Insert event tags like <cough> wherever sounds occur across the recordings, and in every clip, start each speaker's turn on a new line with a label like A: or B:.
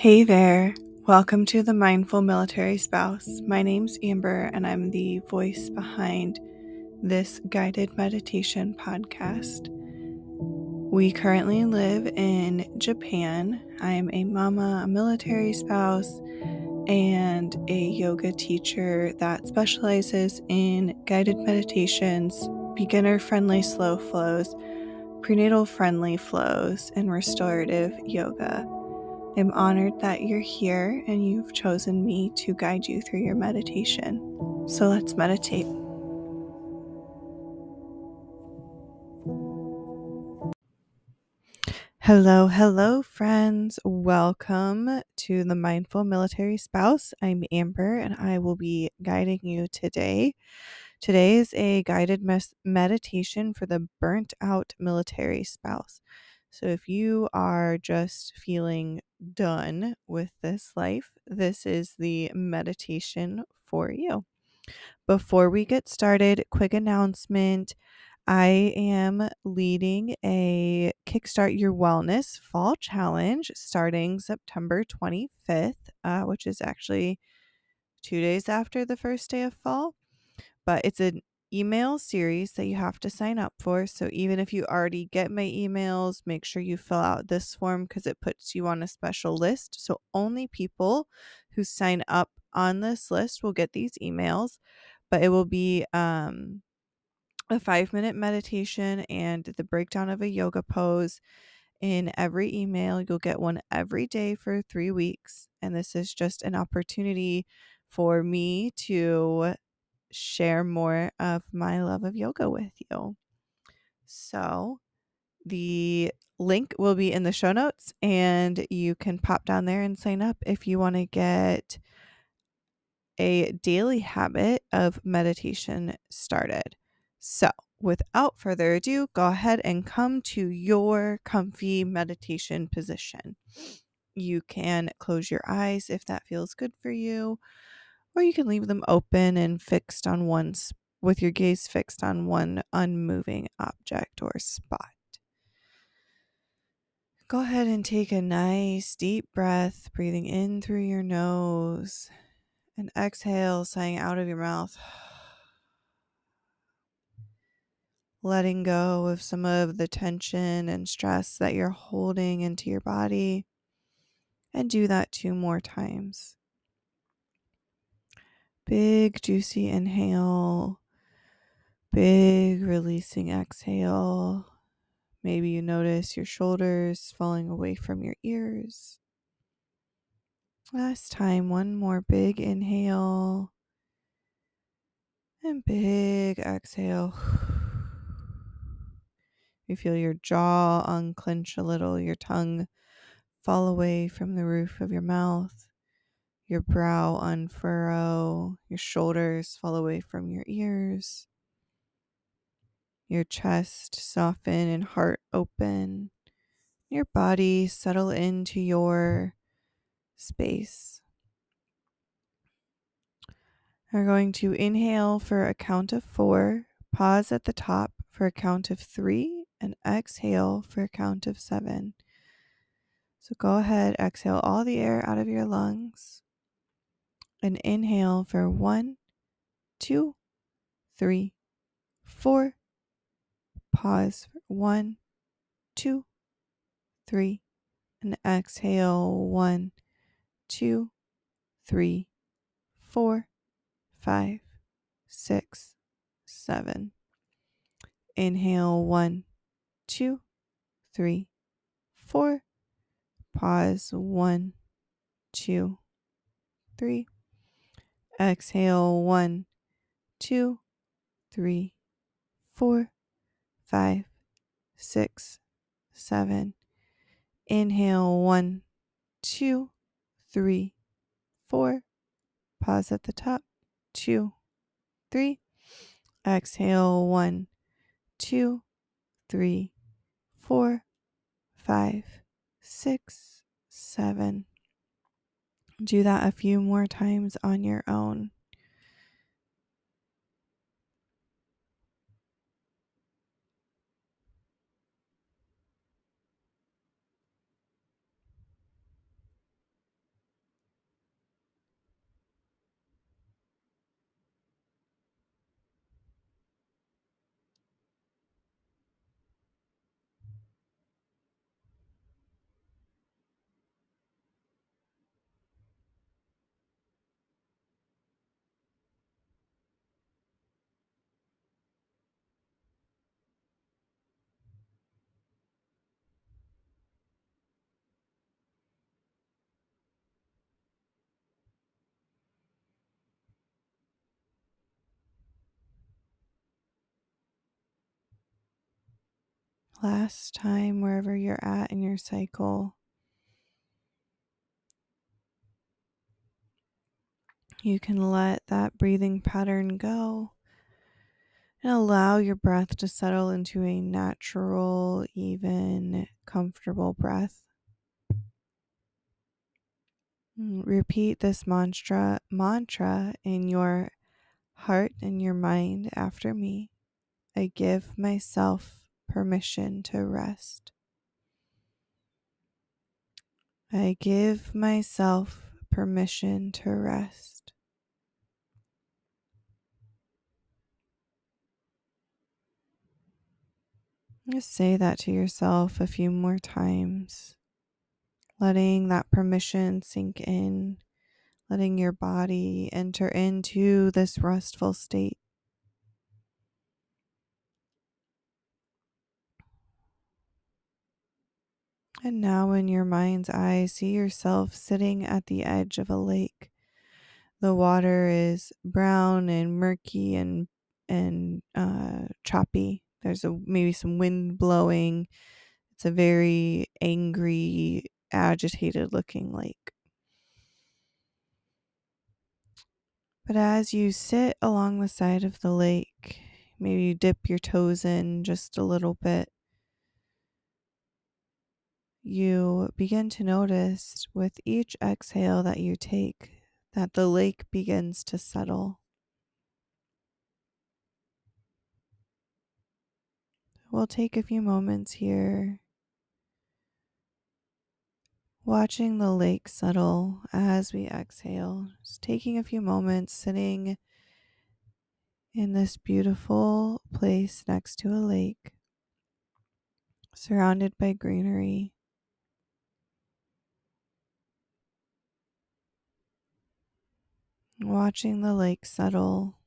A: Hey there. Welcome to the Mindful Military Spouse. My name's Amber, and I'm the voice behind this guided meditation podcast. We currently live in Japan. I'm a mama, a military spouse, and a yoga teacher that specializes in guided meditations, beginner friendly slow flows, prenatal friendly flows, and restorative yoga. I'm honored that you're here and you've chosen me to guide you through your meditation. So let's meditate. Hello, hello, friends. Welcome to the Mindful Military Spouse. I'm Amber and I will be guiding you today. Today is a guided mes- meditation for the burnt out military spouse. So, if you are just feeling done with this life, this is the meditation for you. Before we get started, quick announcement. I am leading a Kickstart Your Wellness Fall Challenge starting September 25th, uh, which is actually two days after the first day of fall. But it's an email series that you have to sign up for. So even if you already get my emails, make sure you fill out this form because it puts you on a special list. So only people who sign up on this list will get these emails, but it will be um, a five minute meditation and the breakdown of a yoga pose. In every email, you'll get one every day for three weeks. And this is just an opportunity for me to share more of my love of yoga with you. So, the link will be in the show notes, and you can pop down there and sign up if you want to get a daily habit of meditation started. So, without further ado, go ahead and come to your comfy meditation position. You can close your eyes if that feels good for you, or you can leave them open and fixed on one with your gaze fixed on one unmoving object or spot. Go ahead and take a nice deep breath, breathing in through your nose and exhale, sighing out of your mouth. <sighs> Letting go of some of the tension and stress that you're holding into your body. And do that two more times. Big, juicy inhale. Big, releasing exhale. Maybe you notice your shoulders falling away from your ears. Last time, one more big inhale and big exhale. <sighs> You feel your jaw unclench a little, your tongue fall away from the roof of your mouth your brow unfurrow, your shoulders fall away from your ears, your chest soften and heart open, your body settle into your space. We're going to inhale for a count of four, pause at the top for a count of three, and exhale for a count of seven. So go ahead, exhale all the air out of your lungs and inhale for one, two, three, four. Pause for one, two, three, and exhale one, two, three, four, five, six, seven. Inhale one, two, three, four. Pause one, two, three. Exhale one, two, three, four, five, six, seven. Inhale one, two, three, four. Pause at the top. Two, three. Exhale one, two, three, four, five, six, seven. Do that a few more times on your own. Last time, wherever you're at in your cycle, you can let that breathing pattern go and allow your breath to settle into a natural, even, comfortable breath. Mm, repeat this mantra mantra in your heart and your mind after me. I give myself permission to rest. I give myself permission to rest. Just say that to yourself a few more times, letting that permission sink in, letting your body enter into this restful state. And now, in your mind's eye, see yourself sitting at the edge of a lake. The water is brown and murky and and uh, choppy. There's a maybe some wind blowing. It's a very angry, agitated looking lake. But as you sit along the side of the lake, maybe you dip your toes in just a little bit you begin to notice with each exhale that you take that the lake begins to settle. We'll take a few moments here watching the lake settle as we exhale, just taking a few moments sitting in this beautiful place next to a lake, surrounded by greenery. Watching the lake settle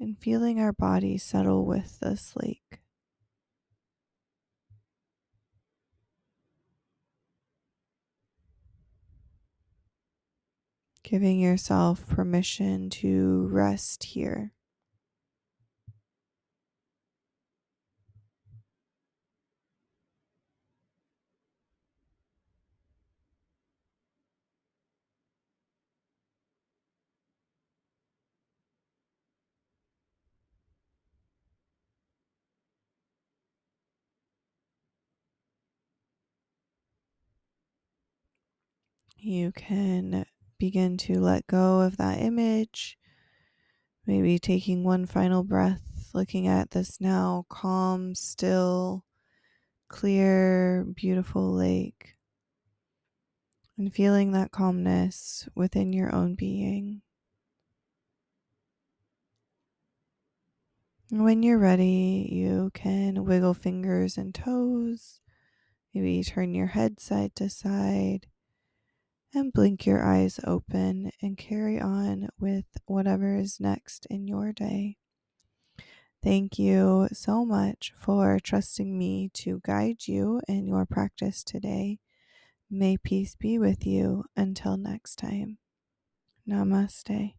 A: and feeling our body settle with this lake. Giving yourself permission to rest here. You can begin to let go of that image. Maybe taking one final breath, looking at this now calm, still, clear, beautiful lake, and feeling that calmness within your own being. When you're ready, you can wiggle fingers and toes. Maybe turn your head side to side and blink your eyes open and carry on with whatever is next in your day. Thank you so much for trusting me to guide you in your practice today. May peace be with you until next time. Namaste.